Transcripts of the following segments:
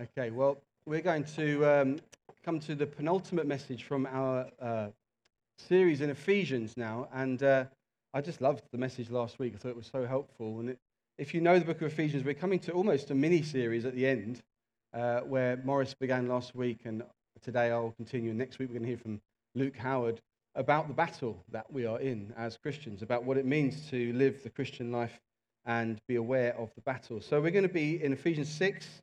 Okay, well, we're going to um, come to the penultimate message from our uh, series in Ephesians now. And uh, I just loved the message last week. I thought it was so helpful. And it, if you know the book of Ephesians, we're coming to almost a mini series at the end uh, where Morris began last week. And today I'll continue. And next week we're going to hear from Luke Howard about the battle that we are in as Christians, about what it means to live the Christian life and be aware of the battle. So we're going to be in Ephesians 6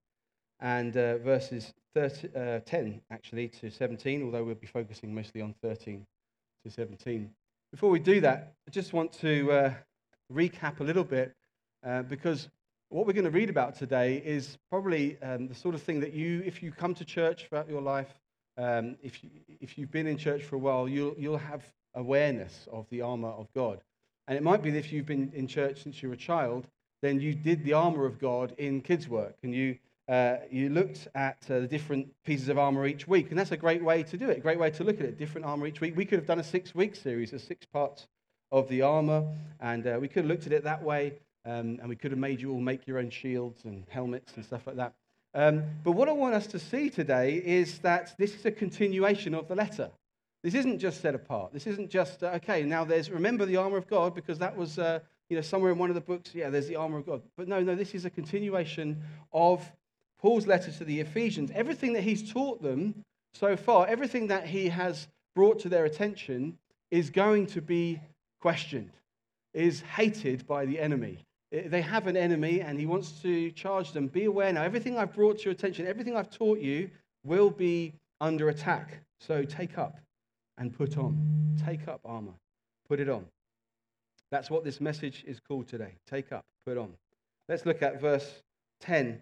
and uh, verses 30, uh, 10 actually to 17, although we'll be focusing mostly on 13 to 17. Before we do that, I just want to uh, recap a little bit uh, because what we're going to read about today is probably um, the sort of thing that you, if you come to church throughout your life, um, if, you, if you've been in church for a while, you'll, you'll have awareness of the armor of God. And it might be that if you've been in church since you were a child, then you did the armor of God in kids' work and you uh, you looked at uh, the different pieces of armor each week, and that's a great way to do it, a great way to look at it, different armor each week. We could have done a six week series of six parts of the armor, and uh, we could have looked at it that way, um, and we could have made you all make your own shields and helmets and stuff like that. Um, but what I want us to see today is that this is a continuation of the letter. This isn't just set apart. This isn't just, uh, okay, now there's, remember the armor of God, because that was, uh, you know, somewhere in one of the books, yeah, there's the armor of God. But no, no, this is a continuation of Paul's letter to the Ephesians, everything that he's taught them so far, everything that he has brought to their attention is going to be questioned, is hated by the enemy. They have an enemy and he wants to charge them. Be aware now, everything I've brought to your attention, everything I've taught you will be under attack. So take up and put on. Take up armor, put it on. That's what this message is called today. Take up, put on. Let's look at verse 10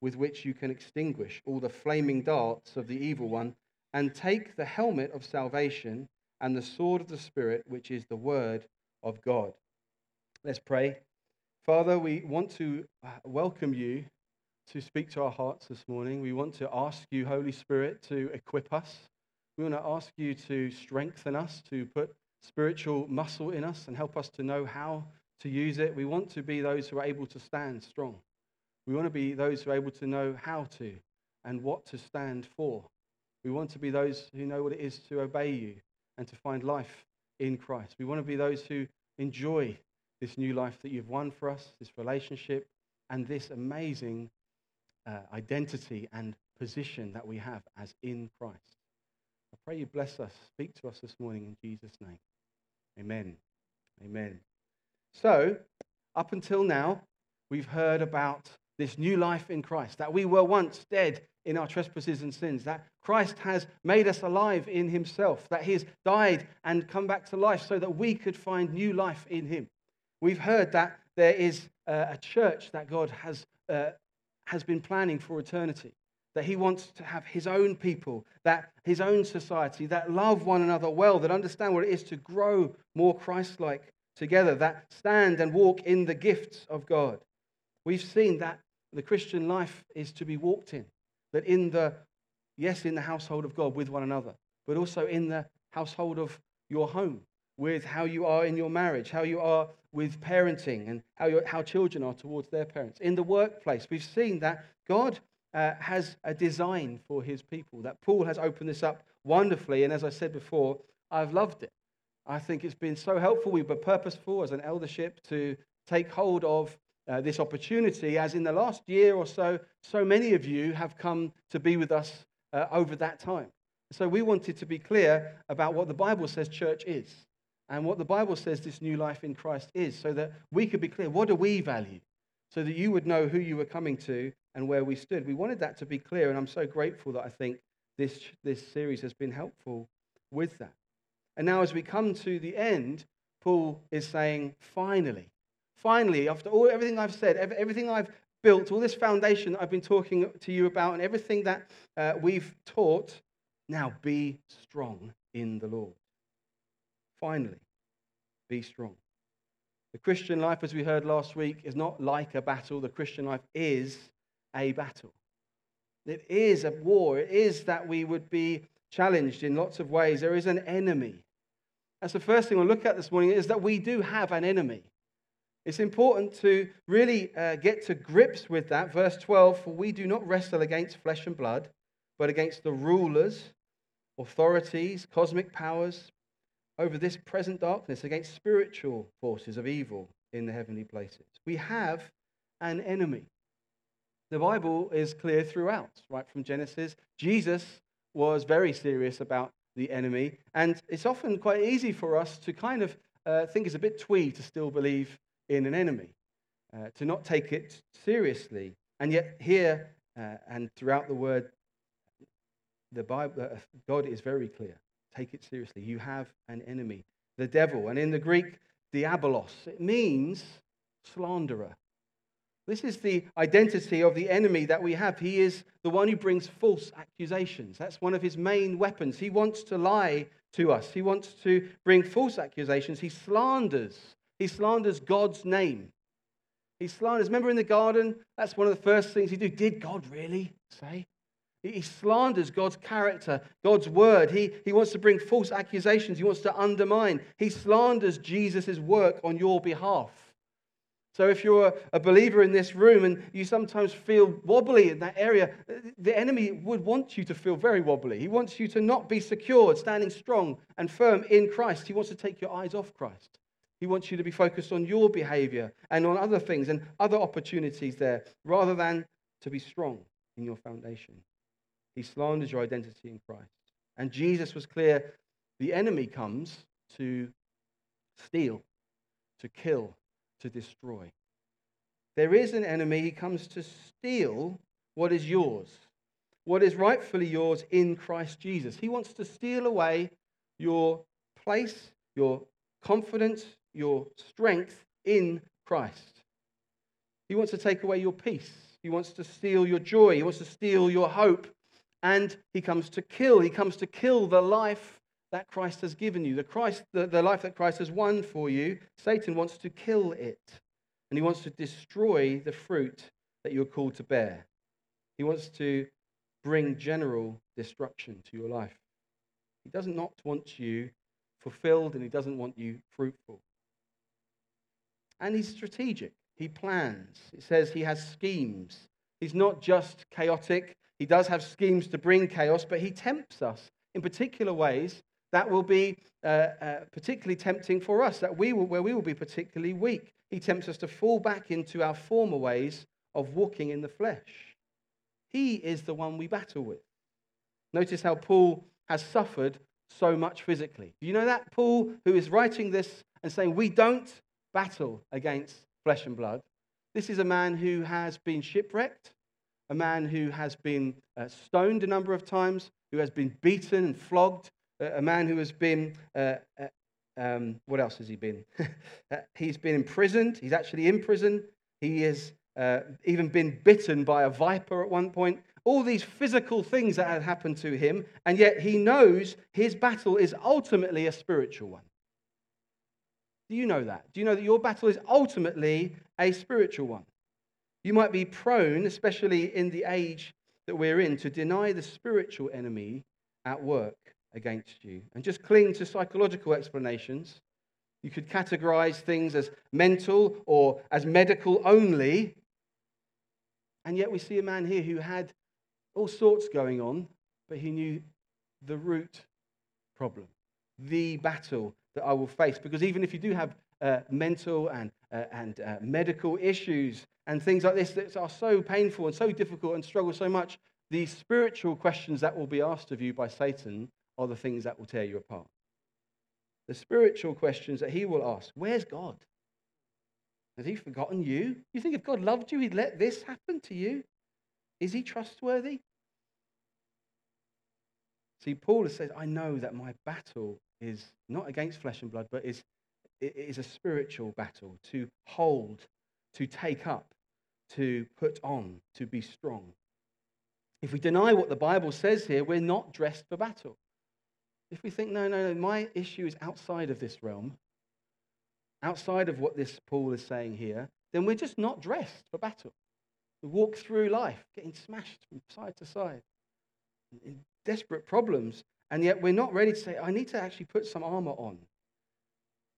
with which you can extinguish all the flaming darts of the evil one, and take the helmet of salvation and the sword of the Spirit, which is the word of God. Let's pray. Father, we want to uh, welcome you to speak to our hearts this morning. We want to ask you, Holy Spirit, to equip us. We want to ask you to strengthen us, to put spiritual muscle in us and help us to know how to use it. We want to be those who are able to stand strong. We want to be those who are able to know how to and what to stand for. We want to be those who know what it is to obey you and to find life in Christ. We want to be those who enjoy this new life that you've won for us, this relationship, and this amazing uh, identity and position that we have as in Christ. I pray you bless us, speak to us this morning in Jesus' name. Amen. Amen. So, up until now, we've heard about this new life in Christ, that we were once dead in our trespasses and sins, that Christ has made us alive in himself, that he has died and come back to life so that we could find new life in him. We've heard that there is a church that God has, uh, has been planning for eternity, that he wants to have his own people, that his own society, that love one another well, that understand what it is to grow more Christ like together, that stand and walk in the gifts of God. We've seen that the Christian life is to be walked in. That in the, yes, in the household of God with one another, but also in the household of your home, with how you are in your marriage, how you are with parenting, and how, how children are towards their parents. In the workplace, we've seen that God uh, has a design for his people, that Paul has opened this up wonderfully. And as I said before, I've loved it. I think it's been so helpful. We were purposeful as an eldership to take hold of uh, this opportunity, as in the last year or so, so many of you have come to be with us uh, over that time. So we wanted to be clear about what the Bible says church is and what the Bible says this new life in Christ is so that we could be clear what do we value? So that you would know who you were coming to and where we stood. We wanted that to be clear, and I'm so grateful that I think this, this series has been helpful with that. And now, as we come to the end, Paul is saying, finally, finally, after all everything I've said, everything I've built, all this foundation I've been talking to you about, and everything that uh, we've taught, now be strong in the Lord. Finally, be strong. The Christian life, as we heard last week, is not like a battle. The Christian life is a battle. It is a war. It is that we would be challenged in lots of ways. There is an enemy. That's the first thing we'll look at this morning is that we do have an enemy. It's important to really uh, get to grips with that. Verse 12 For we do not wrestle against flesh and blood, but against the rulers, authorities, cosmic powers over this present darkness, against spiritual forces of evil in the heavenly places. We have an enemy. The Bible is clear throughout, right from Genesis. Jesus was very serious about the enemy, and it's often quite easy for us to kind of uh, think it's a bit twee to still believe in an enemy, uh, to not take it seriously. And yet, here uh, and throughout the word, the Bible, uh, God is very clear. Take it seriously. You have an enemy, the devil. And in the Greek, diabolos, it means slanderer. This is the identity of the enemy that we have. He is the one who brings false accusations. That's one of his main weapons. He wants to lie to us, he wants to bring false accusations. He slanders. He slanders God's name. He slanders. Remember in the garden? That's one of the first things he do. Did God really say? He slanders God's character, God's word. He, he wants to bring false accusations. He wants to undermine. He slanders Jesus' work on your behalf. So, if you're a believer in this room and you sometimes feel wobbly in that area, the enemy would want you to feel very wobbly. He wants you to not be secured, standing strong and firm in Christ. He wants to take your eyes off Christ. He wants you to be focused on your behavior and on other things and other opportunities there rather than to be strong in your foundation. He slanders your identity in Christ. And Jesus was clear the enemy comes to steal, to kill, to destroy. There is an enemy, he comes to steal what is yours, what is rightfully yours in Christ Jesus. He wants to steal away your place, your confidence, your strength in Christ. He wants to take away your peace. He wants to steal your joy. He wants to steal your hope. And he comes to kill. He comes to kill the life that Christ has given you, the, Christ, the, the life that Christ has won for you. Satan wants to kill it. And he wants to destroy the fruit that you're called to bear. He wants to bring general destruction to your life. He does not want you fulfilled and he doesn't want you fruitful. And he's strategic. He plans. It says he has schemes. He's not just chaotic. He does have schemes to bring chaos, but he tempts us in particular ways that will be uh, uh, particularly tempting for us, that we will, where we will be particularly weak. He tempts us to fall back into our former ways of walking in the flesh. He is the one we battle with. Notice how Paul has suffered so much physically. Do you know that? Paul, who is writing this and saying, We don't battle against flesh and blood. This is a man who has been shipwrecked, a man who has been uh, stoned a number of times, who has been beaten and flogged, a man who has been, uh, uh, um, what else has he been? Uh, he's been imprisoned. He's actually in prison. He has uh, even been bitten by a viper at one point. All these physical things that had happened to him, and yet he knows his battle is ultimately a spiritual one. Do you know that? Do you know that your battle is ultimately a spiritual one? You might be prone, especially in the age that we're in, to deny the spiritual enemy at work against you and just cling to psychological explanations. You could categorize things as mental or as medical only. And yet we see a man here who had all sorts going on, but he knew the root problem, the battle that I will face. Because even if you do have uh, mental and, uh, and uh, medical issues and things like this that are so painful and so difficult and struggle so much, the spiritual questions that will be asked of you by Satan are the things that will tear you apart. The spiritual questions that he will ask Where's God? Has he forgotten you? You think if God loved you, he'd let this happen to you? Is he trustworthy? See, Paul said, I know that my battle is not against flesh and blood, but is, is a spiritual battle to hold, to take up, to put on, to be strong. If we deny what the Bible says here, we're not dressed for battle. If we think, no, no, no, my issue is outside of this realm, outside of what this Paul is saying here, then we're just not dressed for battle. We walk through life getting smashed from side to side in desperate problems, and yet we're not ready to say, I need to actually put some armor on.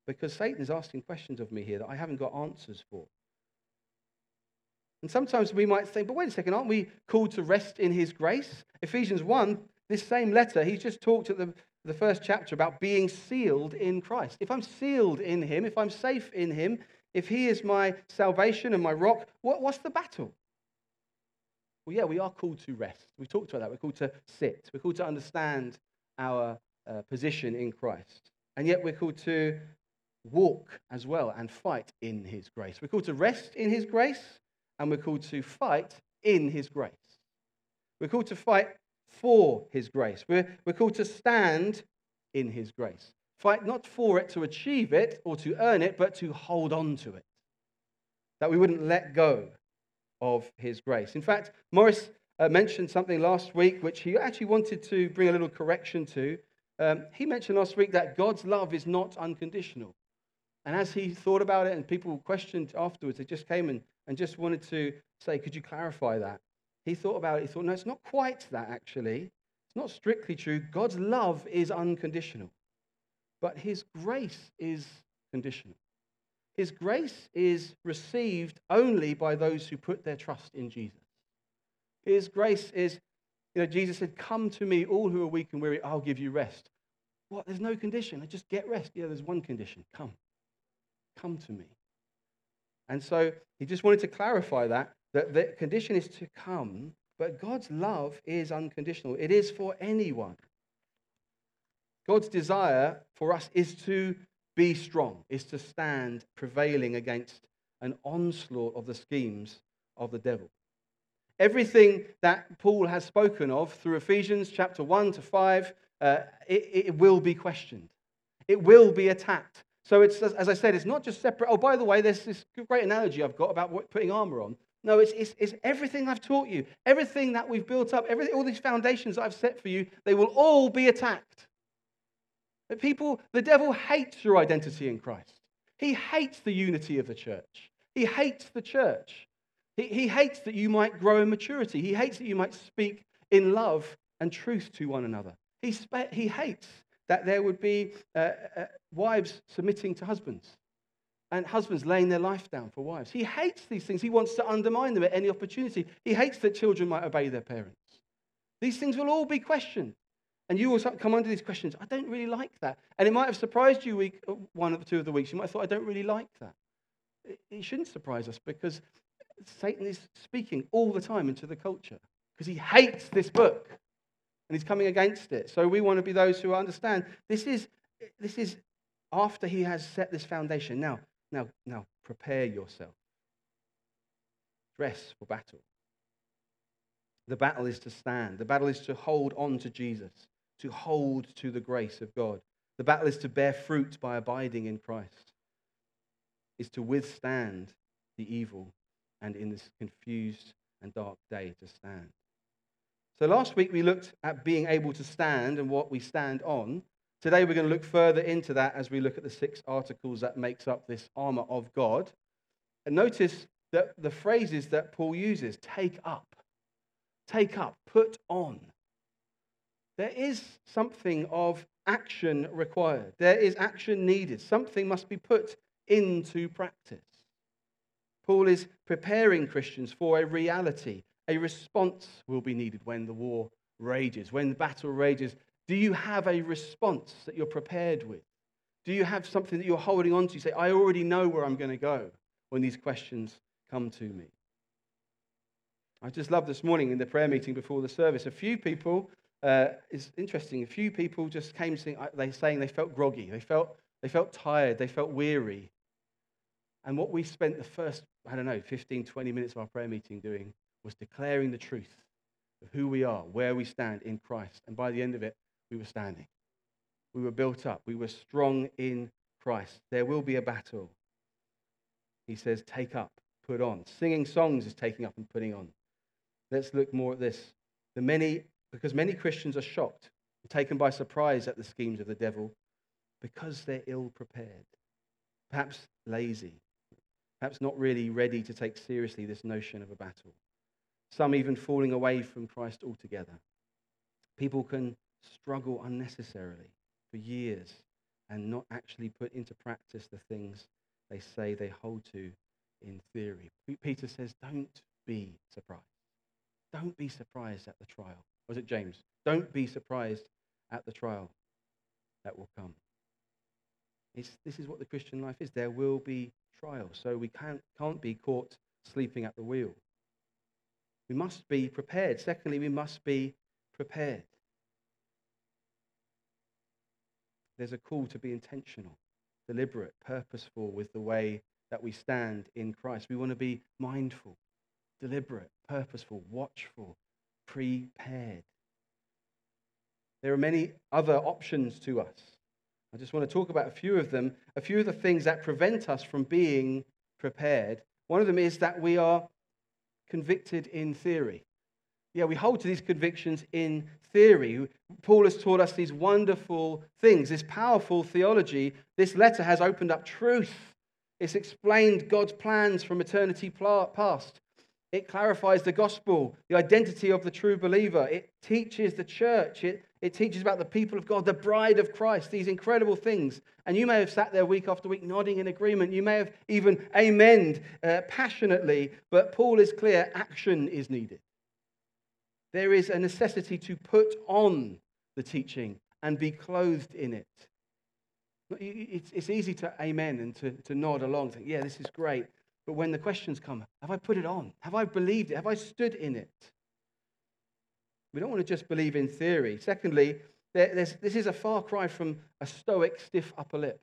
Because Satan is asking questions of me here that I haven't got answers for. And sometimes we might think, but wait a second, aren't we called to rest in his grace? Ephesians 1, this same letter, he's just talked at the, the first chapter about being sealed in Christ. If I'm sealed in him, if I'm safe in him, if he is my salvation and my rock, what, what's the battle? Well, yeah, we are called to rest. We talked about that. We're called to sit. We're called to understand our uh, position in Christ. And yet we're called to walk as well and fight in his grace. We're called to rest in his grace and we're called to fight in his grace. We're called to fight for his grace. We're, we're called to stand in his grace. Fight not for it to achieve it or to earn it, but to hold on to it. That we wouldn't let go of his grace. In fact, Morris uh, mentioned something last week which he actually wanted to bring a little correction to. Um, he mentioned last week that God's love is not unconditional. And as he thought about it and people questioned afterwards, they just came and, and just wanted to say, Could you clarify that? He thought about it. He thought, No, it's not quite that, actually. It's not strictly true. God's love is unconditional, but his grace is conditional. His grace is received only by those who put their trust in Jesus. His grace is, you know, Jesus said, Come to me, all who are weak and weary, I'll give you rest. What? There's no condition. I just get rest. Yeah, there's one condition come. Come to me. And so he just wanted to clarify that, that the condition is to come, but God's love is unconditional. It is for anyone. God's desire for us is to be strong, is to stand prevailing against an onslaught of the schemes of the devil. Everything that Paul has spoken of through Ephesians chapter 1 to 5, uh, it, it will be questioned. It will be attacked. So it's, as I said, it's not just separate. Oh, by the way, there's this great analogy I've got about putting armor on. No, it's, it's, it's, everything I've taught you, everything that we've built up, everything, all these foundations I've set for you, they will all be attacked. People, the devil hates your identity in Christ. He hates the unity of the church. He hates the church. He, he hates that you might grow in maturity. He hates that you might speak in love and truth to one another. He, spe- he hates that there would be uh, uh, wives submitting to husbands and husbands laying their life down for wives. He hates these things. He wants to undermine them at any opportunity. He hates that children might obey their parents. These things will all be questioned. And you will come under these questions. I don't really like that. And it might have surprised you week, uh, one the two of the weeks. You might have thought, I don't really like that. It shouldn't surprise us because Satan is speaking all the time into the culture because he hates this book and he's coming against it. So we want to be those who understand this is, this is after he has set this foundation. Now, now, now, prepare yourself. Dress for battle. The battle is to stand. The battle is to hold on to Jesus to hold to the grace of God. The battle is to bear fruit by abiding in Christ, is to withstand the evil and in this confused and dark day to stand. So last week we looked at being able to stand and what we stand on. Today we're going to look further into that as we look at the six articles that makes up this armor of God. And notice that the phrases that Paul uses, take up, take up, put on, there is something of action required. There is action needed. Something must be put into practice. Paul is preparing Christians for a reality. A response will be needed when the war rages, when the battle rages. Do you have a response that you're prepared with? Do you have something that you're holding on to? You say, I already know where I'm going to go when these questions come to me. I just love this morning in the prayer meeting before the service. A few people, uh, it's interesting, a few people just came saying, they saying they felt groggy, they felt, they felt tired, they felt weary. And what we spent the first, I don't know, 15, 20 minutes of our prayer meeting doing was declaring the truth of who we are, where we stand in Christ. And by the end of it, we were standing. We were built up. We were strong in Christ. There will be a battle. He says, take up, put on. Singing songs is taking up and putting on. Let's look more at this. The many, because many Christians are shocked, taken by surprise at the schemes of the devil, because they're ill prepared, perhaps lazy, perhaps not really ready to take seriously this notion of a battle. Some even falling away from Christ altogether. People can struggle unnecessarily for years and not actually put into practice the things they say they hold to in theory. Peter says, Don't be surprised. Don't be surprised at the trial. Was it James? Don't be surprised at the trial that will come. It's, this is what the Christian life is. There will be trials, so we can't, can't be caught sleeping at the wheel. We must be prepared. Secondly, we must be prepared. There's a call to be intentional, deliberate, purposeful with the way that we stand in Christ. We want to be mindful, deliberate, purposeful, watchful, prepared. There are many other options to us. I just want to talk about a few of them, a few of the things that prevent us from being prepared. One of them is that we are convicted in theory. Yeah, we hold to these convictions in theory. Paul has taught us these wonderful things, this powerful theology. This letter has opened up truth. It's explained God's plans from eternity past. It clarifies the gospel, the identity of the true believer. It teaches the church. It, it teaches about the people of God, the bride of Christ, these incredible things. And you may have sat there week after week nodding in agreement. You may have even amened uh, passionately. But Paul is clear action is needed. There is a necessity to put on the teaching and be clothed in it. It's, easy to amen and to, to nod along, think, yeah, this is great. But when the questions come, have I put it on? Have I believed it? Have I stood in it? We don't want to just believe in theory. Secondly, this is a far cry from a stoic, stiff upper lip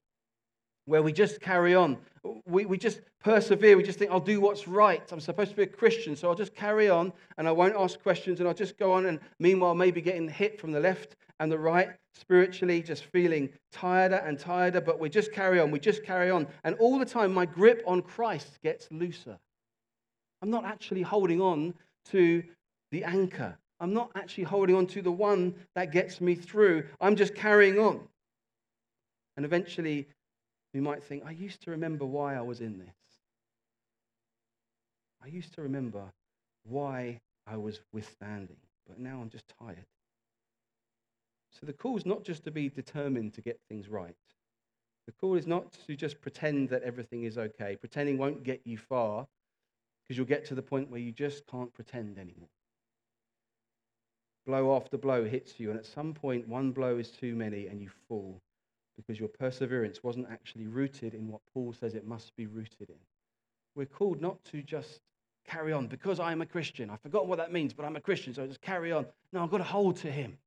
where we just carry on. We, we just persevere. We just think, I'll do what's right. I'm supposed to be a Christian, so I'll just carry on and I won't ask questions and I'll just go on. And meanwhile, maybe getting hit from the left and the right spiritually, just feeling tireder and tireder, but we just carry on. We just carry on. And all the time, my grip on Christ gets looser. I'm not actually holding on to the anchor. I'm not actually holding on to the one that gets me through. I'm just carrying on. And eventually, we might think, I used to remember why I was in this. I used to remember why I was withstanding, but now I'm just tired. So the call is not just to be determined to get things right. The call is not to just pretend that everything is okay. Pretending won't get you far because you'll get to the point where you just can't pretend anymore. Blow after blow hits you, and at some point, one blow is too many and you fall because your perseverance wasn't actually rooted in what Paul says it must be rooted in. We're called not to just carry on because I'm a Christian. I've forgotten what that means, but I'm a Christian, so I just carry on. No, I've got to hold to him.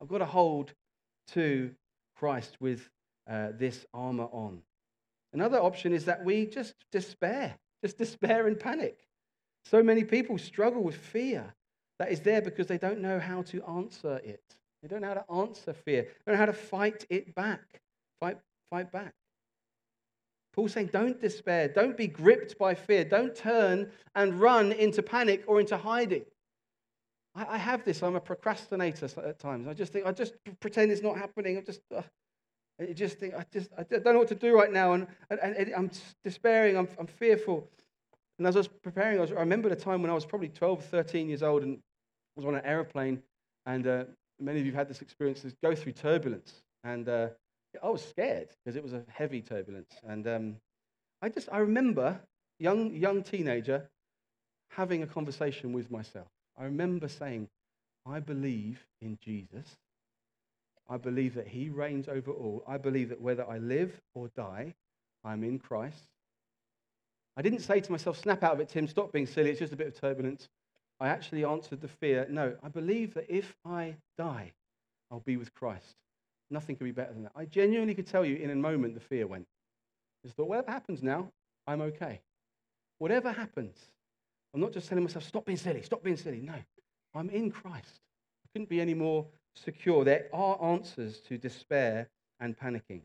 I've got to hold to Christ with uh, this armor on. Another option is that we just despair, just despair and panic. So many people struggle with fear that is there because they don't know how to answer it. They don't know how to answer fear, they don't know how to fight it back. Fight, fight back. Paul's saying, don't despair. Don't be gripped by fear. Don't turn and run into panic or into hiding. I, I have this. I'm a procrastinator at times. I just think, I just pretend it's not happening. I just, uh, I just think, I just, I don't know what to do right now. And, and, and I'm despairing. I'm, I'm fearful. And as I was preparing, I, was, I remember the time when I was probably 12, 13 years old and was on an aeroplane. And uh, many of you have had this experience, go through turbulence. And uh, I was scared because it was a heavy turbulence. And um, I just, I remember, young, young teenager, having a conversation with myself. I remember saying, I believe in Jesus. I believe that he reigns over all. I believe that whether I live or die, I'm in Christ. I didn't say to myself, snap out of it, Tim, stop being silly. It's just a bit of turbulence. I actually answered the fear no, I believe that if I die, I'll be with Christ. Nothing could be better than that. I genuinely could tell you in a moment the fear went. I just thought, whatever happens now, I'm okay. Whatever happens, I'm not just telling myself, stop being silly, stop being silly. No, I'm in Christ. I couldn't be any more secure. There are answers to despair and panicking.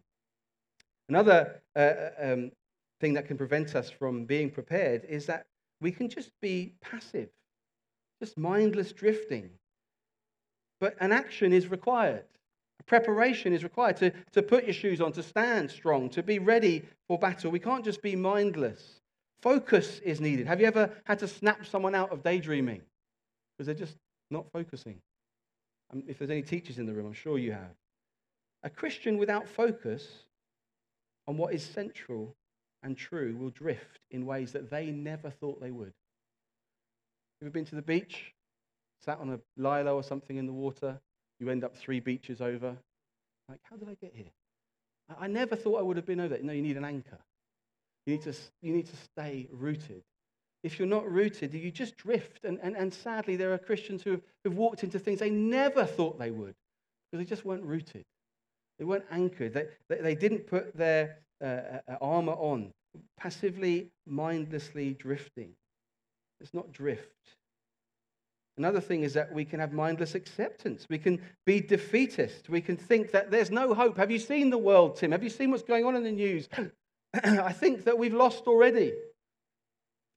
Another uh, uh, um, thing that can prevent us from being prepared is that we can just be passive, just mindless drifting. But an action is required. Preparation is required to, to put your shoes on, to stand strong, to be ready for battle. We can't just be mindless. Focus is needed. Have you ever had to snap someone out of daydreaming? Because they're just not focusing. Um, if there's any teachers in the room, I'm sure you have. A Christian without focus on what is central and true will drift in ways that they never thought they would. Have You ever been to the beach? Sat on a lilo or something in the water? You end up three beaches over. Like, how did I get here? I never thought I would have been over there. No, you need an anchor. You need to, you need to stay rooted. If you're not rooted, you just drift. And, and, and sadly, there are Christians who have, who've walked into things they never thought they would because they just weren't rooted. They weren't anchored. They, they, they didn't put their uh, uh, uh, armor on, passively, mindlessly drifting. It's not drift. Another thing is that we can have mindless acceptance. We can be defeatist. We can think that there's no hope. Have you seen the world, Tim? Have you seen what's going on in the news? I think that we've lost already.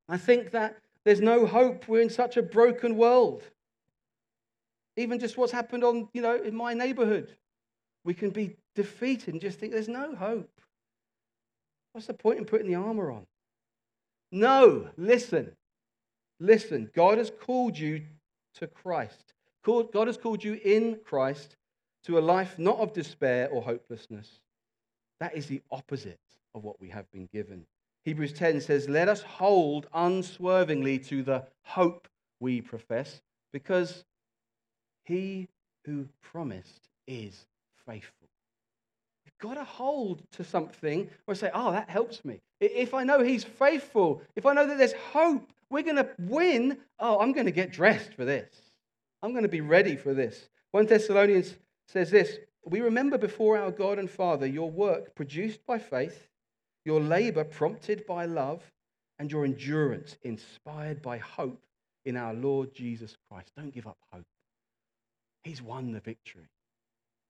I think that there's no hope. We're in such a broken world. Even just what's happened on, you know, in my neighborhood. We can be defeated and just think there's no hope. What's the point in putting the armor on? No, listen. Listen. God has called you to Christ. God has called you in Christ to a life not of despair or hopelessness. That is the opposite of what we have been given. Hebrews 10 says, Let us hold unswervingly to the hope we profess, because he who promised is faithful. Got to hold to something or say, Oh, that helps me. If I know he's faithful, if I know that there's hope, we're going to win. Oh, I'm going to get dressed for this. I'm going to be ready for this. 1 Thessalonians says this We remember before our God and Father your work produced by faith, your labor prompted by love, and your endurance inspired by hope in our Lord Jesus Christ. Don't give up hope. He's won the victory.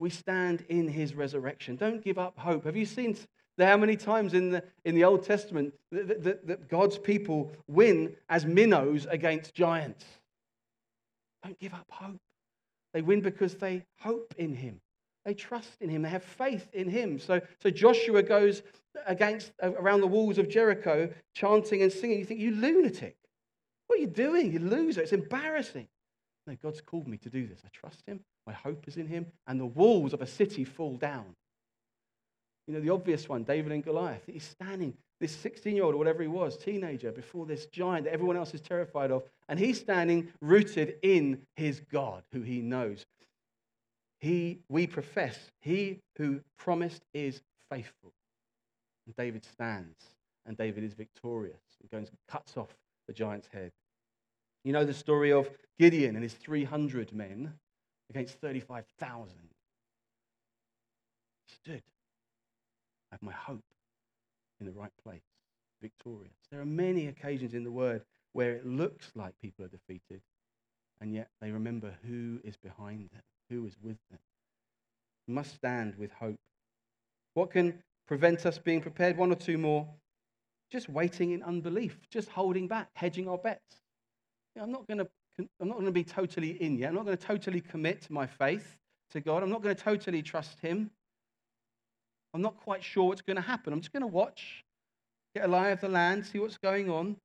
We stand in his resurrection. Don't give up hope. Have you seen how many times in the, in the Old Testament that, that, that God's people win as minnows against giants? Don't give up hope. They win because they hope in him. They trust in him. They have faith in him. So, so Joshua goes against around the walls of Jericho, chanting and singing. You think, you lunatic. What are you doing? You loser. It's embarrassing. No, God's called me to do this. I trust him. My hope is in him. And the walls of a city fall down. You know, the obvious one, David and Goliath. He's standing this 16 year old or whatever he was, teenager, before this giant that everyone else is terrified of. And he's standing rooted in his God, who he knows. He, we profess, he who promised is faithful. And David stands, and David is victorious and goes and cuts off the giant's head. You know the story of Gideon and his 300 men against 35,000. Stood. I have my hope in the right place, victorious. There are many occasions in the Word where it looks like people are defeated, and yet they remember who is behind them, who is with them. We must stand with hope. What can prevent us being prepared? One or two more. Just waiting in unbelief, just holding back, hedging our bets. You know, I'm not going to. I'm not going to be totally in yet. I'm not going to totally commit my faith to God. I'm not going to totally trust Him. I'm not quite sure what's going to happen. I'm just going to watch, get a lie of the land, see what's going on.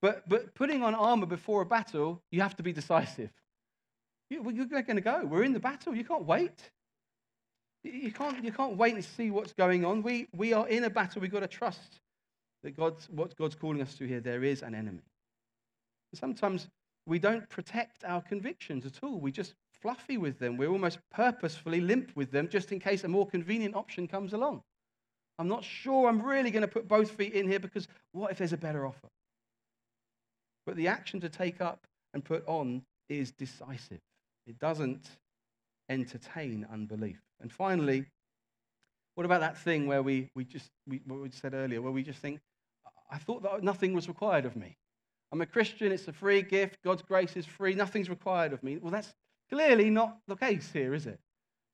But, but putting on armor before a battle, you have to be decisive. You, are going to go. We're in the battle. You can't wait. You can't, you can't wait and see what's going on. We, we are in a battle. We've got to trust that God's, what God's calling us to here, there is an enemy. Sometimes we don't protect our convictions at all. We just fluffy with them. We're almost purposefully limp with them just in case a more convenient option comes along. I'm not sure I'm really going to put both feet in here because what if there's a better offer? But the action to take up and put on is decisive. It doesn't entertain unbelief. And finally, what about that thing where we, we just, we, what we said earlier, where we just think, I thought that nothing was required of me. I'm a Christian, it's a free gift, God's grace is free, nothing's required of me. Well, that's clearly not the case here, is it?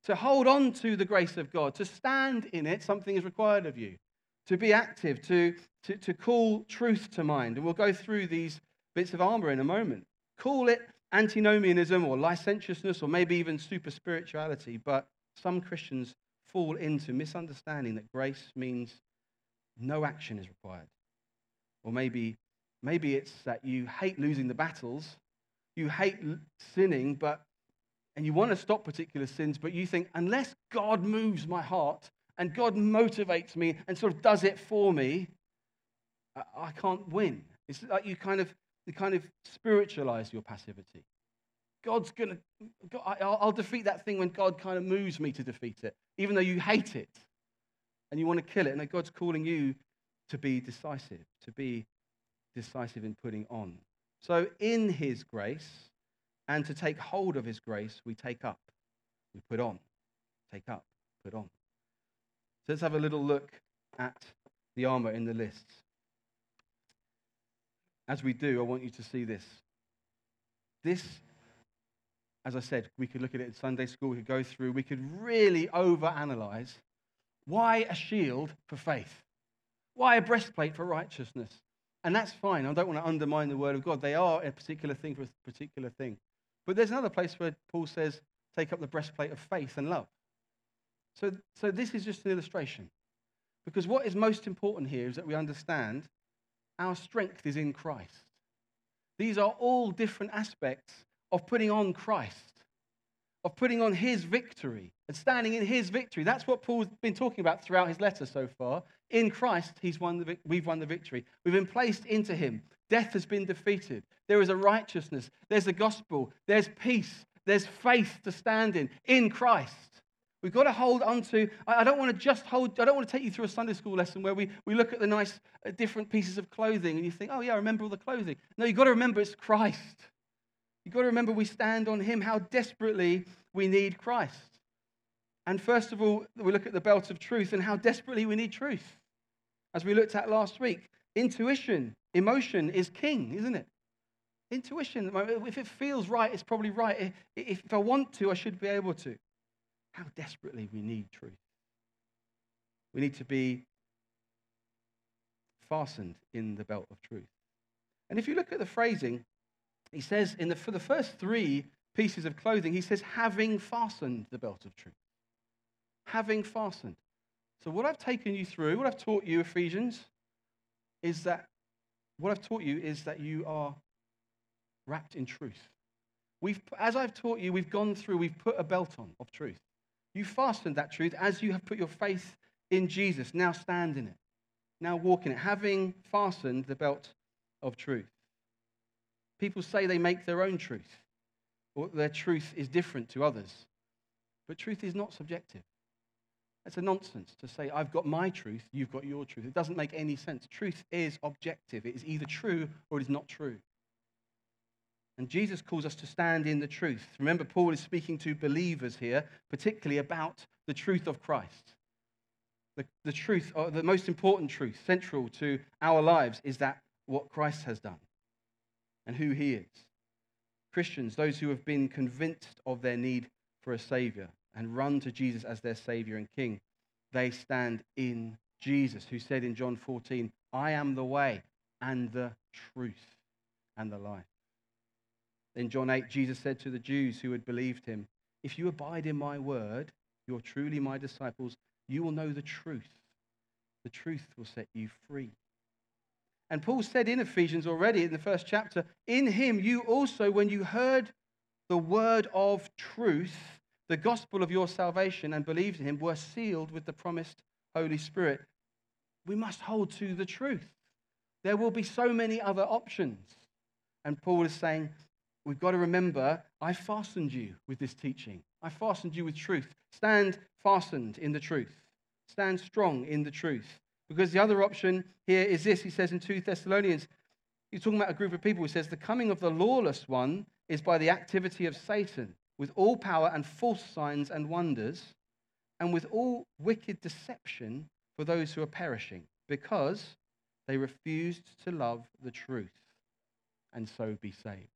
To hold on to the grace of God, to stand in it, something is required of you. To be active, to, to, to call truth to mind. And we'll go through these bits of armor in a moment. Call it antinomianism or licentiousness or maybe even super spirituality, but some Christians fall into misunderstanding that grace means no action is required. Or maybe, maybe it's that you hate losing the battles, you hate sinning, but and you want to stop particular sins, but you think, unless God moves my heart and God motivates me and sort of does it for me, I, can't win. It's like you kind of, you kind of spiritualize your passivity. God's going to, I'll defeat that thing when God kind of moves me to defeat it, even though you hate it and you want to kill it. And God's calling you to be decisive, to be decisive in putting on. So, in His grace, and to take hold of His grace, we take up, we put on, take up, put on. So, let's have a little look at the armor in the lists. As we do, I want you to see this. This, as I said, we could look at it in Sunday school, we could go through, we could really overanalyze why a shield for faith? Why a breastplate for righteousness? And that's fine. I don't want to undermine the word of God. They are a particular thing for a particular thing. But there's another place where Paul says, take up the breastplate of faith and love. So, so this is just an illustration. Because what is most important here is that we understand our strength is in Christ. These are all different aspects of putting on Christ of putting on his victory and standing in his victory. That's what Paul's been talking about throughout his letter so far. In Christ, he's won the, we've won the victory. We've been placed into him. Death has been defeated. There is a righteousness. There's a gospel. There's peace. There's faith to stand in, in Christ. We've got to hold on to, I don't want to just hold, I don't want to take you through a Sunday school lesson where we, we look at the nice uh, different pieces of clothing and you think, oh yeah, I remember all the clothing. No, you've got to remember it's Christ. You've got to remember we stand on Him, how desperately we need Christ. And first of all, we look at the belt of truth and how desperately we need truth. As we looked at last week, intuition, emotion is king, isn't it? Intuition, if it feels right, it's probably right. If I want to, I should be able to. How desperately we need truth. We need to be fastened in the belt of truth. And if you look at the phrasing, he says in the, for the first three pieces of clothing, he says, having fastened the belt of truth. Having fastened. So, what I've taken you through, what I've taught you, Ephesians, is that what I've taught you is that you are wrapped in truth. We've, as I've taught you, we've gone through, we've put a belt on of truth. You fastened that truth as you have put your faith in Jesus. Now stand in it. Now walk in it, having fastened the belt of truth. People say they make their own truth, or their truth is different to others. But truth is not subjective. It's a nonsense to say, I've got my truth, you've got your truth. It doesn't make any sense. Truth is objective, it is either true or it is not true. And Jesus calls us to stand in the truth. Remember, Paul is speaking to believers here, particularly about the truth of Christ. The, the truth, the most important truth, central to our lives, is that what Christ has done and who he is. Christians, those who have been convinced of their need for a Savior and run to Jesus as their Savior and King, they stand in Jesus, who said in John 14, I am the way and the truth and the life. In John 8, Jesus said to the Jews who had believed him, If you abide in my word, you're truly my disciples, you will know the truth. The truth will set you free. And Paul said in Ephesians already in the first chapter, in him you also, when you heard the word of truth, the gospel of your salvation, and believed in him, were sealed with the promised Holy Spirit. We must hold to the truth. There will be so many other options. And Paul is saying, we've got to remember, I fastened you with this teaching. I fastened you with truth. Stand fastened in the truth. Stand strong in the truth. Because the other option here is this he says in 2 Thessalonians, He's talking about a group of people who says the coming of the lawless one is by the activity of Satan, with all power and false signs and wonders, and with all wicked deception for those who are perishing, because they refused to love the truth and so be saved.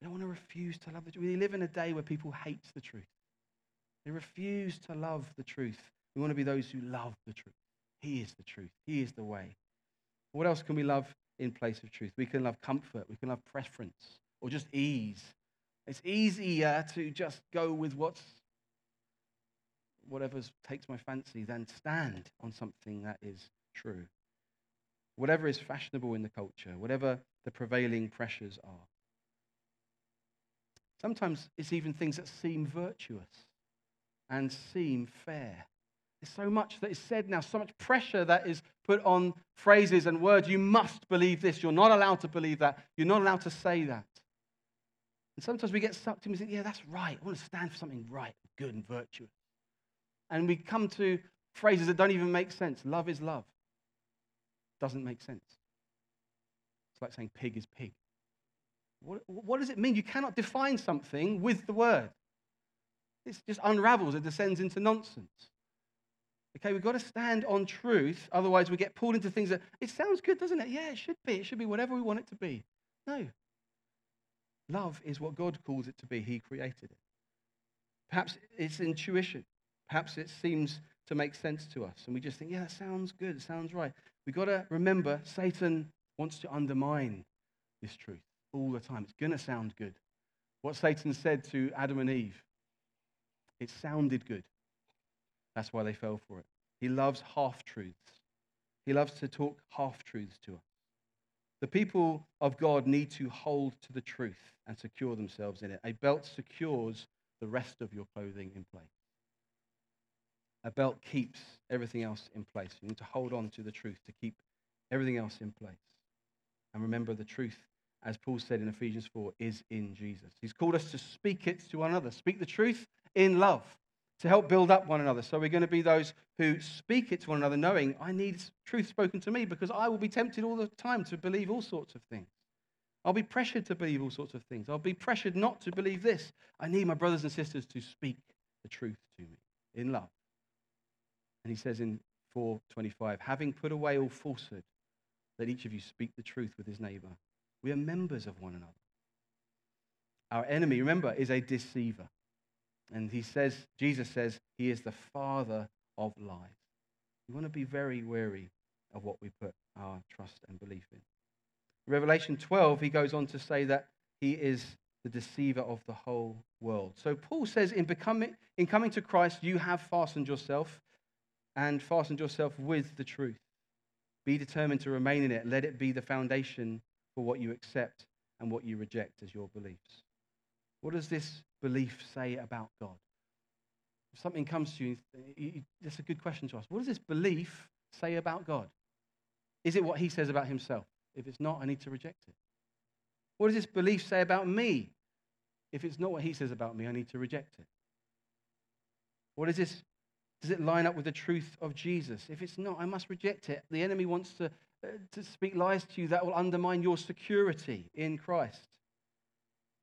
We don't want to refuse to love the truth. We live in a day where people hate the truth. They refuse to love the truth. We want to be those who love the truth. He is the truth. He is the way. What else can we love in place of truth? We can love comfort. We can love preference or just ease. It's easier to just go with what's whatever takes my fancy than stand on something that is true. Whatever is fashionable in the culture, whatever the prevailing pressures are. Sometimes it's even things that seem virtuous and seem fair. There's so much that is said now, so much pressure that is put on phrases and words. You must believe this. You're not allowed to believe that. You're not allowed to say that. And sometimes we get sucked in and think, yeah, that's right. I want to stand for something right, good, and virtuous. And we come to phrases that don't even make sense. Love is love. Doesn't make sense. It's like saying pig is pig. What, what does it mean? You cannot define something with the word. It just unravels, it descends into nonsense. Okay, we've got to stand on truth, otherwise, we get pulled into things that it sounds good, doesn't it? Yeah, it should be. It should be whatever we want it to be. No. Love is what God calls it to be, He created it. Perhaps it's intuition. Perhaps it seems to make sense to us. And we just think, yeah, that sounds good. It sounds right. We've got to remember Satan wants to undermine this truth all the time. It's going to sound good. What Satan said to Adam and Eve, it sounded good. That's why they fell for it. He loves half truths. He loves to talk half truths to us. The people of God need to hold to the truth and secure themselves in it. A belt secures the rest of your clothing in place. A belt keeps everything else in place. You need to hold on to the truth to keep everything else in place. And remember, the truth, as Paul said in Ephesians 4, is in Jesus. He's called us to speak it to one another, speak the truth in love to help build up one another. So we're going to be those who speak it to one another, knowing I need truth spoken to me because I will be tempted all the time to believe all sorts of things. I'll be pressured to believe all sorts of things. I'll be pressured not to believe this. I need my brothers and sisters to speak the truth to me in love. And he says in 425, having put away all falsehood, let each of you speak the truth with his neighbor. We are members of one another. Our enemy, remember, is a deceiver. And he says, Jesus says, he is the father of lies. We want to be very wary of what we put our trust and belief in. Revelation 12, he goes on to say that he is the deceiver of the whole world. So Paul says, in, becoming, in coming to Christ, you have fastened yourself and fastened yourself with the truth. Be determined to remain in it. Let it be the foundation for what you accept and what you reject as your beliefs. What does this belief say about God? If something comes to you, that's a good question to ask. What does this belief say about God? Is it what he says about himself? If it's not, I need to reject it. What does this belief say about me? If it's not what he says about me, I need to reject it. What is this? Does it line up with the truth of Jesus? If it's not, I must reject it. The enemy wants to, uh, to speak lies to you that will undermine your security in Christ.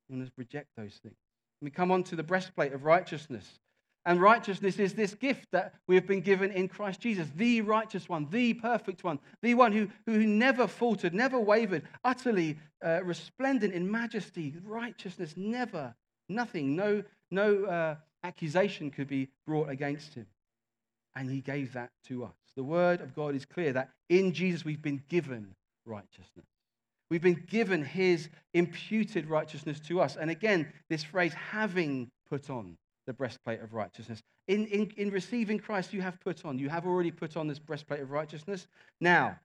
You to reject those things. We come on to the breastplate of righteousness. And righteousness is this gift that we have been given in Christ Jesus, the righteous one, the perfect one, the one who, who never faltered, never wavered, utterly uh, resplendent in majesty, righteousness, never, nothing, no, no uh, accusation could be brought against him. And he gave that to us. The word of God is clear that in Jesus we've been given righteousness. We've been given his imputed righteousness to us. And again, this phrase, having put on the breastplate of righteousness. In, in, in receiving Christ, you have put on. You have already put on this breastplate of righteousness. Now,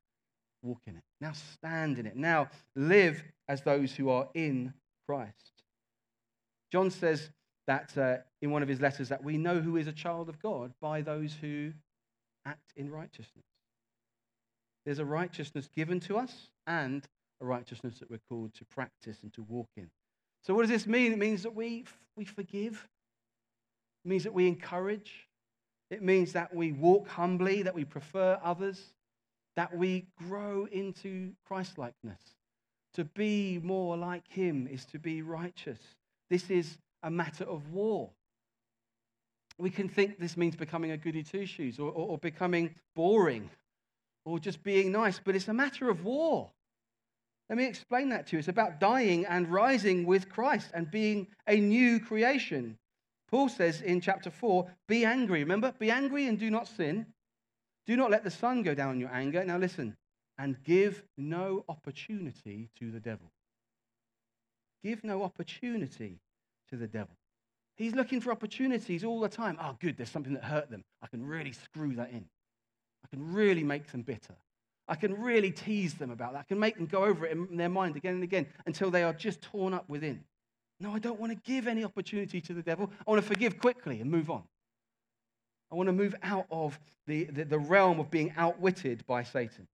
walk in it. Now, stand in it. Now, live as those who are in Christ. John says that uh, in one of his letters that we know who is a child of God by those who act in righteousness. There's a righteousness given to us and a righteousness that we're called to practice and to walk in. So, what does this mean? It means that we, we forgive, it means that we encourage, it means that we walk humbly, that we prefer others, that we grow into Christlikeness, To be more like him is to be righteous. This is a matter of war. We can think this means becoming a goody two shoes or, or, or becoming boring or just being nice, but it's a matter of war. Let me explain that to you. It's about dying and rising with Christ and being a new creation. Paul says in chapter 4 be angry. Remember, be angry and do not sin. Do not let the sun go down in your anger. Now listen, and give no opportunity to the devil. Give no opportunity to the devil. He's looking for opportunities all the time. Oh, good, there's something that hurt them. I can really screw that in. I can really make them bitter. I can really tease them about that. I can make them go over it in their mind again and again until they are just torn up within. No, I don't want to give any opportunity to the devil. I want to forgive quickly and move on. I want to move out of the, the, the realm of being outwitted by Satan.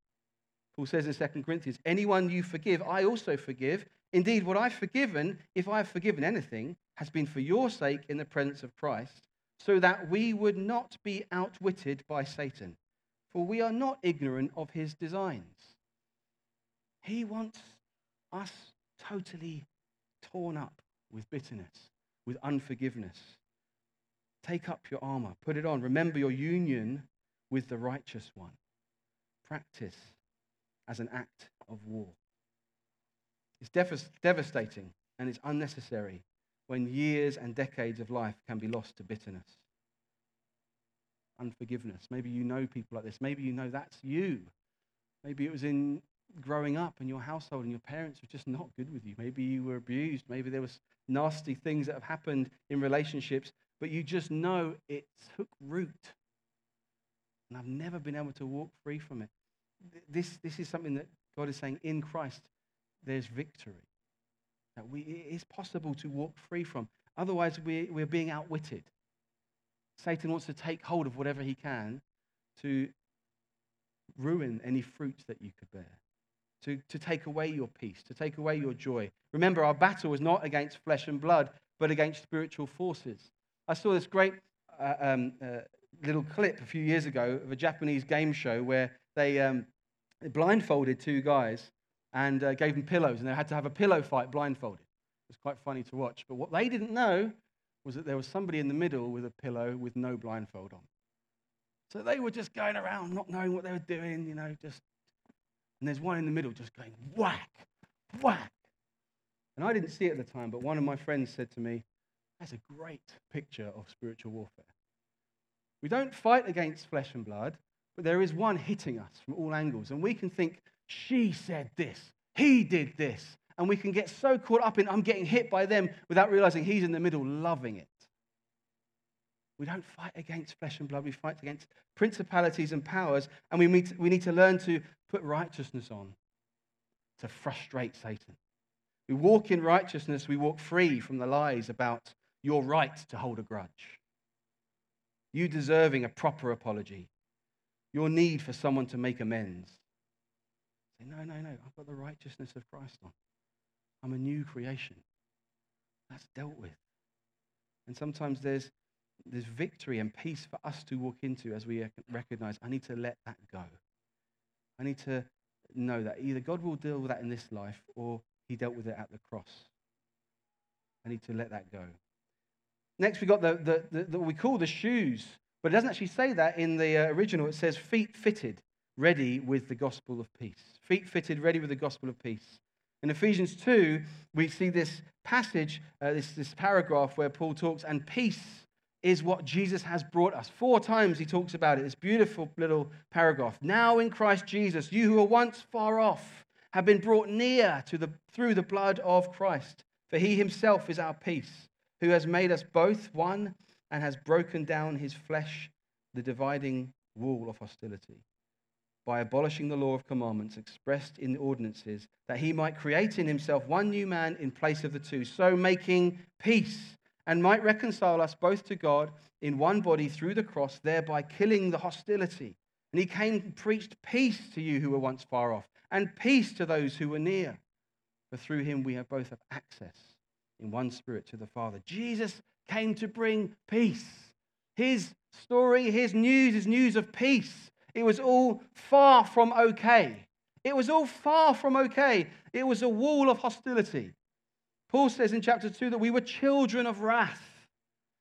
Paul says in 2 Corinthians, Anyone you forgive, I also forgive. Indeed, what I've forgiven, if I have forgiven anything, has been for your sake in the presence of Christ, so that we would not be outwitted by Satan. For we are not ignorant of his designs. He wants us totally torn up with bitterness, with unforgiveness. Take up your armor, put it on. Remember your union with the righteous one. Practice as an act of war. It's devastating and it's unnecessary when years and decades of life can be lost to bitterness, unforgiveness. Maybe you know people like this. Maybe you know that's you. Maybe it was in growing up in your household and your parents were just not good with you. Maybe you were abused. Maybe there was nasty things that have happened in relationships, but you just know it took root. And I've never been able to walk free from it. This, this is something that God is saying in Christ, there's victory. That we, it is possible to walk free from. Otherwise, we, we're being outwitted. Satan wants to take hold of whatever he can to ruin any fruit that you could bear to, to take away your peace, to take away your joy. Remember, our battle is not against flesh and blood, but against spiritual forces. I saw this great uh, um, uh, little clip a few years ago of a Japanese game show where they, um, blindfolded two guys and uh, gave them pillows, and they had to have a pillow fight blindfolded. It was quite funny to watch. But what they didn't know was that there was somebody in the middle with a pillow with no blindfold on. So they were just going around, not knowing what they were doing, you know, just and there's one in the middle just going whack, whack. And I didn't see it at the time, but one of my friends said to me, That's a great picture of spiritual warfare. We don't fight against flesh and blood, but there is one hitting us from all angles. And we can think, She said this, he did this. And we can get so caught up in, I'm getting hit by them without realizing he's in the middle loving it. We don't fight against flesh and blood, we fight against principalities and powers, and we need to, we need to learn to put righteousness on to frustrate Satan. We walk in righteousness, we walk free from the lies about your right to hold a grudge, you deserving a proper apology, your need for someone to make amends. Say, no, no, no, I've got the righteousness of Christ on. I'm a new creation. That's dealt with. And sometimes there's there's victory and peace for us to walk into as we recognize I need to let that go. I need to know that either God will deal with that in this life or he dealt with it at the cross. I need to let that go. Next, we got the, the, the, the we call the shoes, but it doesn't actually say that in the uh, original. It says feet fitted, ready with the gospel of peace. Feet fitted, ready with the gospel of peace. In Ephesians 2, we see this passage, uh, this, this paragraph where Paul talks, and peace is what Jesus has brought us. Four times he talks about it, this beautiful little paragraph. Now in Christ Jesus, you who were once far off have been brought near to the, through the blood of Christ. For he himself is our peace, who has made us both one and has broken down his flesh, the dividing wall of hostility, by abolishing the law of commandments expressed in the ordinances, that he might create in himself one new man in place of the two, so making peace and might reconcile us both to God in one body through the cross, thereby killing the hostility. And he came and preached peace to you who were once far off, and peace to those who were near. For through him we have both have access in one spirit to the Father. Jesus came to bring peace. His story, his news is news of peace. It was all far from okay. It was all far from okay. It was a wall of hostility. Paul says in chapter 2 that we were children of wrath.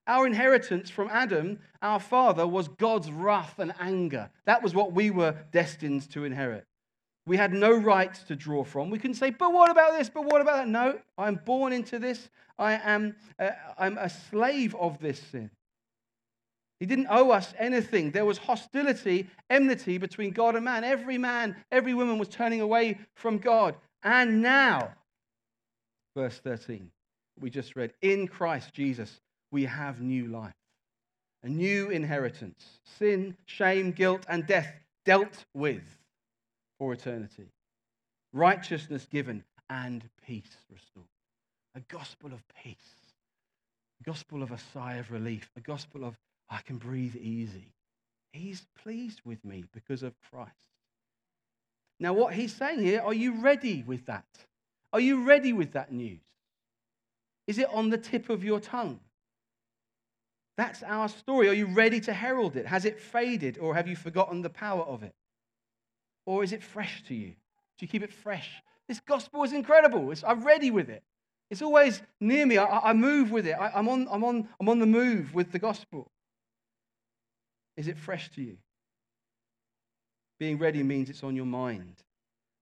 Our inheritance from Adam, our father, was God's wrath and anger. That was what we were destined to inherit. We had no right to draw from. We couldn't say, but what about this? But what about that? No, I'm born into this. I am uh, I'm a slave of this sin. He didn't owe us anything. There was hostility, enmity between God and man. Every man, every woman was turning away from God. And now, verse 13, we just read, in Christ Jesus, we have new life, a new inheritance. Sin, shame, guilt, and death dealt with for eternity. Righteousness given and peace restored. A gospel of peace, a gospel of a sigh of relief, a gospel of I can breathe easy. He's pleased with me because of Christ. Now, what he's saying here, are you ready with that? Are you ready with that news? Is it on the tip of your tongue? That's our story. Are you ready to herald it? Has it faded or have you forgotten the power of it? Or is it fresh to you? Do you keep it fresh? This gospel is incredible. It's, I'm ready with it. It's always near me. I, I move with it. I, am on, I'm, on, I'm on the move with the gospel. Is it fresh to you? Being ready means it's on your mind.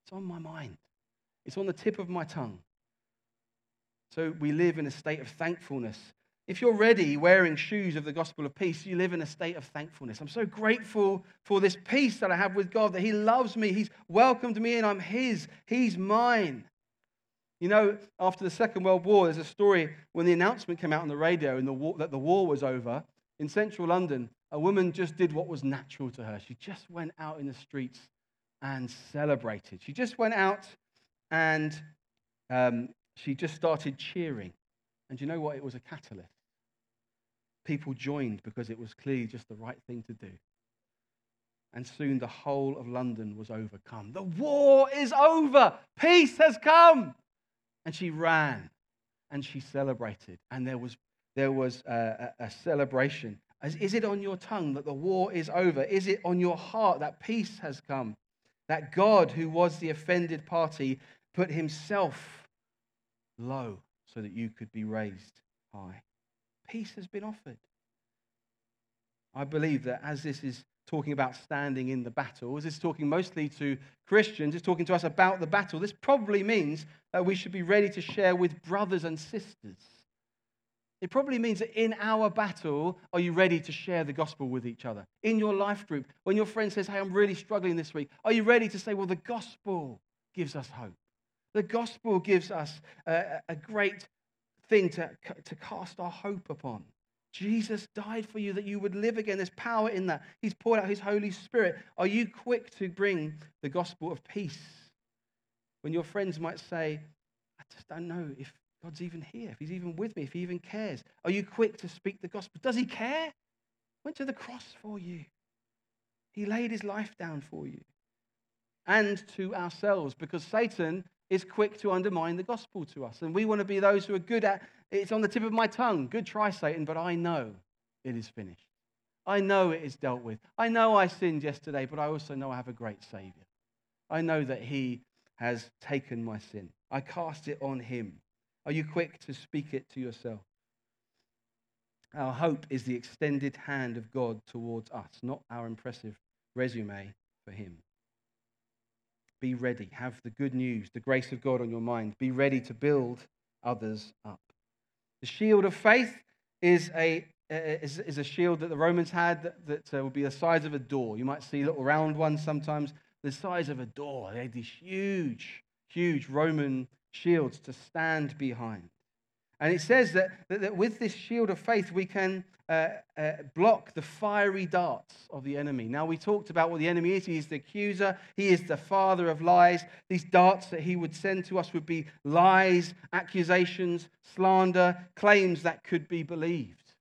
It's on my mind. It's on the tip of my tongue. So we live in a state of thankfulness. If you're ready wearing shoes of the gospel of peace, you live in a state of thankfulness. I'm so grateful for this peace that I have with God, that He loves me, He's welcomed me, and I'm His, He's mine. You know, after the Second World War, there's a story when the announcement came out on the radio and the war, that the war was over in central London a woman just did what was natural to her. She just went out in the streets and celebrated. She just went out and um, she just started cheering. And you know what? It was a catalyst. People joined because it was clearly just the right thing to do. And soon the whole of London was overcome. The war is over. Peace has come. And she ran and she celebrated. And there was, there was a, a, a celebration. Is it on your tongue that the war is over? Is it on your heart that peace has come? That God, who was the offended party, put himself low so that you could be raised high. Peace has been offered. I believe that as this is talking about standing in the battle, as it's talking mostly to Christians, it's talking to us about the battle, this probably means that we should be ready to share with brothers and sisters it probably means that in our battle, are you ready to share the gospel with each other? In your life group, when your friend says, Hey, I'm really struggling this week, are you ready to say, Well, the gospel gives us hope? The gospel gives us a, a great thing to, to cast our hope upon. Jesus died for you that you would live again. There's power in that. He's poured out his Holy Spirit. Are you quick to bring the gospel of peace? When your friends might say, I just don't know if God's even here, if He's even with me, if He even cares. Are you quick to speak the gospel? Does He care? Went to the cross for you. He laid His life down for you. And to ourselves, because Satan is quick to undermine the gospel to us. And we want to be those who are good at it's on the tip of my tongue. Good try, Satan, but I know it is finished. I know it is dealt with. I know I sinned yesterday, but I also know I have a great Savior. I know that He has taken my sin. I cast it on Him. Are you quick to speak it to yourself? Our hope is the extended hand of God towards us, not our impressive resume for Him. Be ready. Have the good news, the grace of God on your mind. Be ready to build others up. The shield of faith is a, is, is a shield that the Romans had that, that uh, would be the size of a door. You might see little round ones sometimes, the size of a door. They had these huge, huge Roman shields to stand behind. And it says that, that, that with this shield of faith, we can uh, uh, block the fiery darts of the enemy. Now, we talked about what the enemy is. He is the accuser, he is the father of lies. These darts that he would send to us would be lies, accusations, slander, claims that could be believed.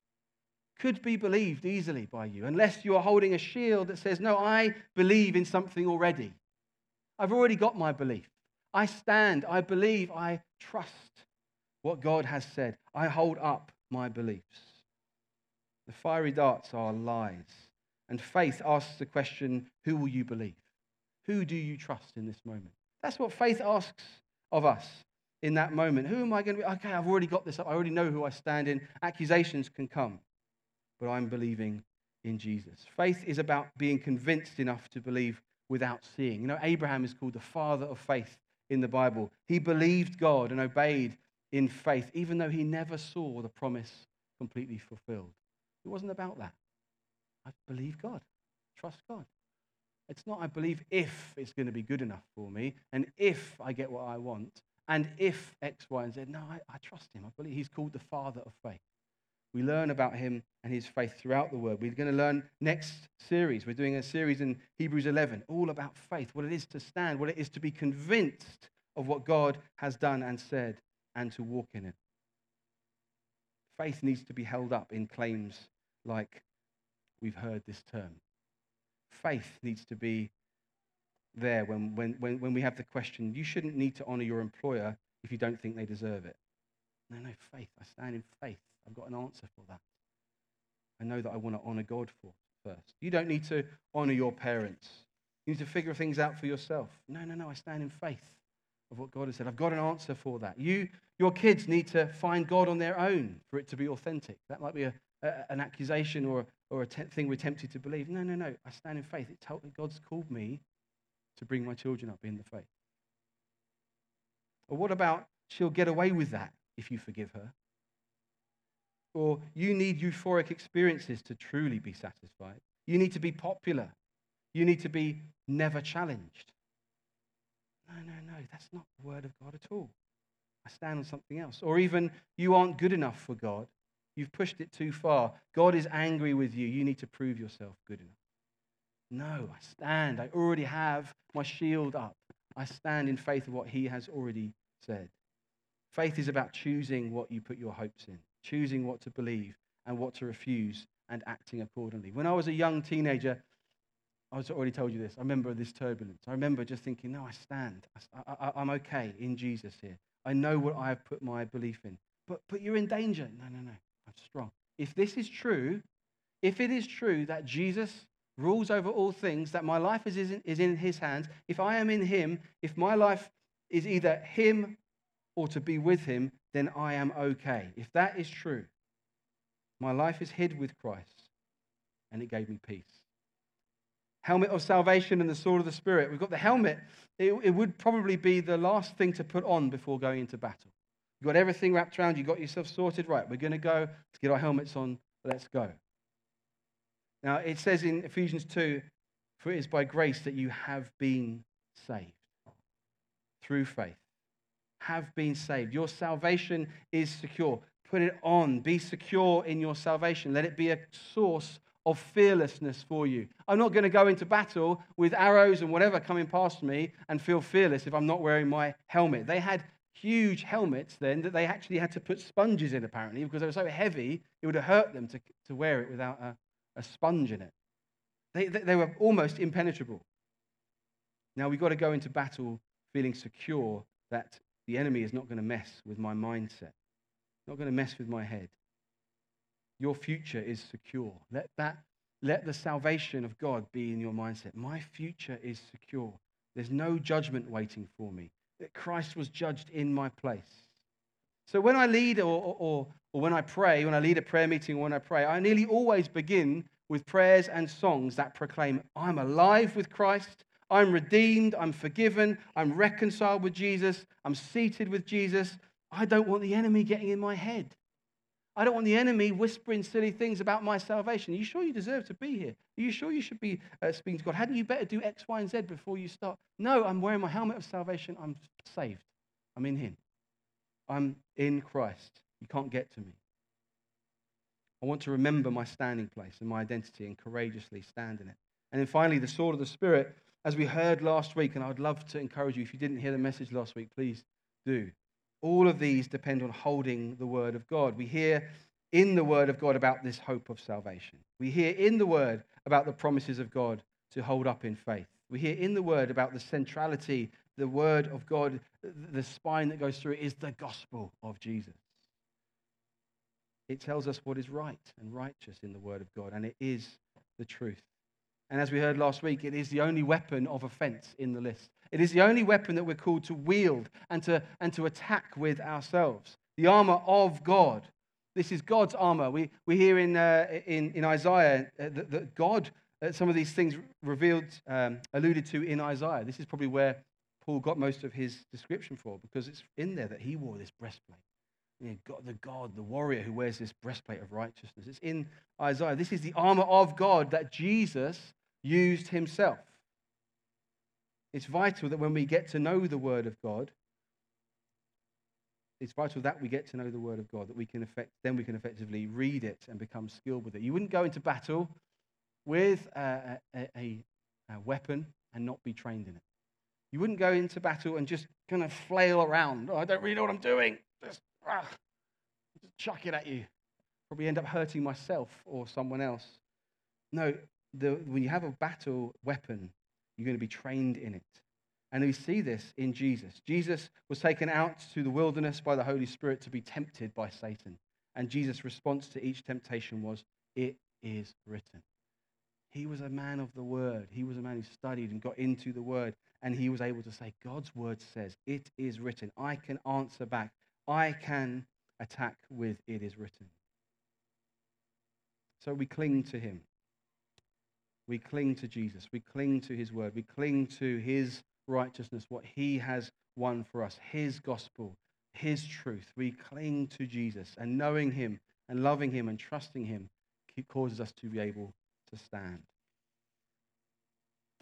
Could be believed easily by you, unless you are holding a shield that says, No, I believe in something already. I've already got my belief. I stand, I believe, I trust what God has said. I hold up my beliefs. The fiery darts are lies. And faith asks the question who will you believe? Who do you trust in this moment? That's what faith asks of us in that moment. Who am I going to be? Okay, I've already got this up. I already know who I stand in. Accusations can come, but I'm believing in Jesus. Faith is about being convinced enough to believe without seeing. You know, Abraham is called the father of faith in the Bible. He believed God and obeyed in faith, even though he never saw the promise completely fulfilled. It wasn't about that. I believe God, trust God. It's not, I believe if it's going to be good enough for me, and if I get what I want, and if X, Y, and Z. No, I, I trust him. I believe he's called the father of faith. We learn about him and his faith throughout the word. We're going to learn next series. We're doing a series in Hebrews 11, all about faith, what it is to stand, what it is to be convinced of what God has done and said, and to walk in it. Faith needs to be held up in claims like we've heard this term. Faith needs to be there when, when, when, when we have the question, you shouldn't need to honor your employer if you don't think they deserve it. No, no, faith. I stand in faith. I've got an answer for that. I know that I want to honor God for first. You don't need to honor your parents. You need to figure things out for yourself. No, no, no. I stand in faith of what God has said. I've got an answer for that. You, your kids need to find God on their own for it to be authentic. That might be a, a, an accusation or, or a te- thing we're tempted to believe. No, no, no. I stand in faith. It told, God's called me to bring my children up in the faith. Or what about she'll get away with that if you forgive her? Or you need euphoric experiences to truly be satisfied. You need to be popular. You need to be never challenged. No, no, no, that's not the word of God at all. I stand on something else. Or even you aren't good enough for God. You've pushed it too far. God is angry with you. You need to prove yourself good enough. No, I stand. I already have my shield up. I stand in faith of what he has already said. Faith is about choosing what you put your hopes in, choosing what to believe and what to refuse, and acting accordingly. When I was a young teenager, I was already told you this. I remember this turbulence. I remember just thinking, no, I stand. I, am okay in Jesus here. I know what I have put my belief in. But, but you're in danger. No, no, no. I'm strong. If this is true, if it is true that Jesus rules over all things, that my life is in, is in his hands, if I am in him, if my life is either him or to be with him, then I am okay. If that is true, my life is hid with Christ, and it gave me peace. Helmet of salvation and the sword of the Spirit. We've got the helmet. It, it would probably be the last thing to put on before going into battle. You've got everything wrapped around you, got yourself sorted. Right, we're going to go. Let's get our helmets on. Let's go. Now, it says in Ephesians 2 For it is by grace that you have been saved through faith have been saved. Your salvation is secure. Put it on. Be secure in your salvation. Let it be a source of fearlessness for you. I'm not going to go into battle with arrows and whatever coming past me and feel fearless if I'm not wearing my helmet. They had huge helmets then that they actually had to put sponges in, apparently, because they were so heavy, it would have hurt them to, to wear it without a, a sponge in it. They, they, they were almost impenetrable. Now we've got to go into battle feeling secure that the enemy is not going to mess with my mindset, not going to mess with my head. Your future is secure. Let that let the salvation of God be in your mindset. My future is secure. There's no judgment waiting for me. That Christ was judged in my place. So when I lead or, or, or when I pray, when I lead a prayer meeting or when I pray, I nearly always begin with prayers and songs that proclaim, I'm alive with Christ. I'm redeemed, I'm forgiven, I'm reconciled with Jesus, I'm seated with Jesus. I don't want the enemy getting in my head. I don't want the enemy whispering silly things about my salvation. Are you sure you deserve to be here? Are you sure you should be uh, speaking to God? Hadn't you better do X, Y, and Z before you start? No, I'm wearing my helmet of salvation. I'm saved. I'm in Him. I'm in Christ. You can't get to me. I want to remember my standing place and my identity and courageously stand in it. And then finally, the sword of the Spirit as we heard last week, and I'd love to encourage you, if you didn't hear the message last week, please do. All of these depend on holding the word of God. We hear in the word of God about this hope of salvation. We hear in the word about the promises of God to hold up in faith. We hear in the word about the centrality, the word of God, the spine that goes through it is the gospel of Jesus. It tells us what is right and righteous in the word of God, and it is the truth. And as we heard last week, it is the only weapon of offense in the list. It is the only weapon that we're called to wield and to, and to attack with ourselves. The armor of God. This is God's armor. We, we hear in, uh, in, in Isaiah uh, that, that God, uh, some of these things revealed, um, alluded to in Isaiah. This is probably where Paul got most of his description for, because it's in there that he wore this breastplate. You know, God, the God, the warrior who wears this breastplate of righteousness. It's in Isaiah. This is the armor of God that Jesus used himself. It's vital that when we get to know the Word of God, it's vital that we get to know the Word of God, that we can effect, then we can effectively read it and become skilled with it. You wouldn't go into battle with a, a, a, a weapon and not be trained in it. You wouldn't go into battle and just kind of flail around. Oh, I don't really know what I'm doing. Just, ah, just chuck it at you. Probably end up hurting myself or someone else. No, the, when you have a battle weapon, you're going to be trained in it. And we see this in Jesus. Jesus was taken out to the wilderness by the Holy Spirit to be tempted by Satan. And Jesus' response to each temptation was, It is written. He was a man of the word. He was a man who studied and got into the word. And he was able to say, God's word says, It is written. I can answer back. I can attack with, It is written. So we cling to him. We cling to Jesus. We cling to his word. We cling to his righteousness, what he has won for us, his gospel, his truth. We cling to Jesus. And knowing him and loving him and trusting him causes us to be able to stand.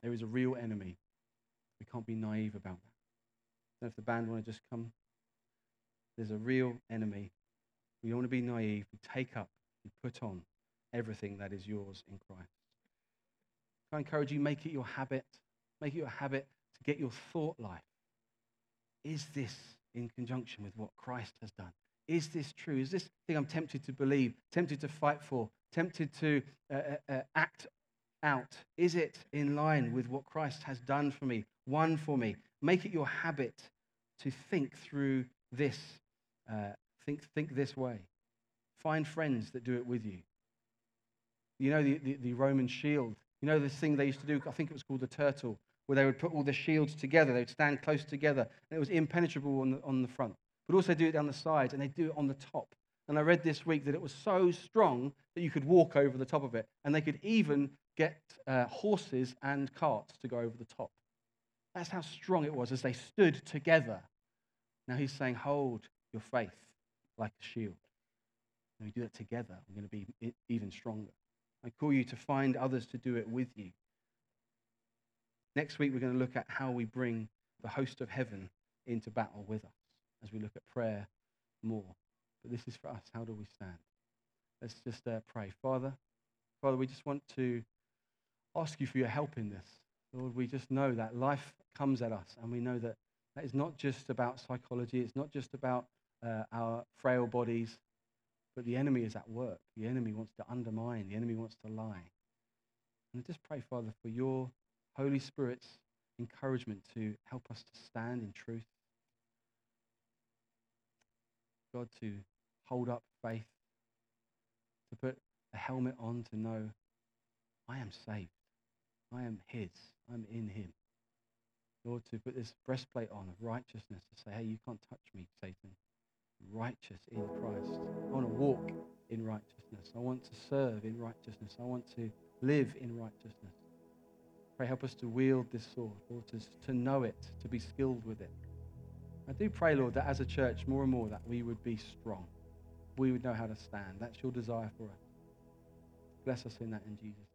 There is a real enemy. We can't be naive about that. if the band want to just come. There's a real enemy. We don't want to be naive. We take up, we put on everything that is yours in Christ. I encourage you, make it your habit. Make it your habit to get your thought life. Is this in conjunction with what Christ has done? Is this true? Is this thing I'm tempted to believe, tempted to fight for, tempted to uh, uh, uh, act out? Is it in line with what Christ has done for me, won for me? Make it your habit to think through this. Uh, think, think this way. Find friends that do it with you. You know the, the, the Roman shield you know this thing they used to do, I think it was called the turtle, where they would put all the shields together. They would stand close together, and it was impenetrable on the, on the front. But also do it down the sides, and they do it on the top. And I read this week that it was so strong that you could walk over the top of it, and they could even get uh, horses and carts to go over the top. That's how strong it was as they stood together. Now he's saying, Hold your faith like a shield. When we do that together, we're going to be even stronger. I call you to find others to do it with you. Next week, we're going to look at how we bring the host of heaven into battle with us as we look at prayer more. But this is for us. How do we stand? Let's just uh, pray. Father, Father, we just want to ask you for your help in this. Lord, we just know that life comes at us, and we know that that is not just about psychology, it's not just about uh, our frail bodies, but the enemy is at work. The enemy wants to undermine, the enemy wants to lie. And I just pray, Father, for your Holy Spirit's encouragement to help us to stand in truth. God, to hold up faith, to put a helmet on to know I am saved. I am His. I'm in Him. Lord, to put this breastplate on of righteousness, to say, hey, you can't touch me, Satan righteous in Christ. I want to walk in righteousness. I want to serve in righteousness. I want to live in righteousness. Pray, help us to wield this sword, Lord, to, to know it, to be skilled with it. I do pray, Lord, that as a church, more and more, that we would be strong. We would know how to stand. That's your desire for us. Bless us in that in Jesus'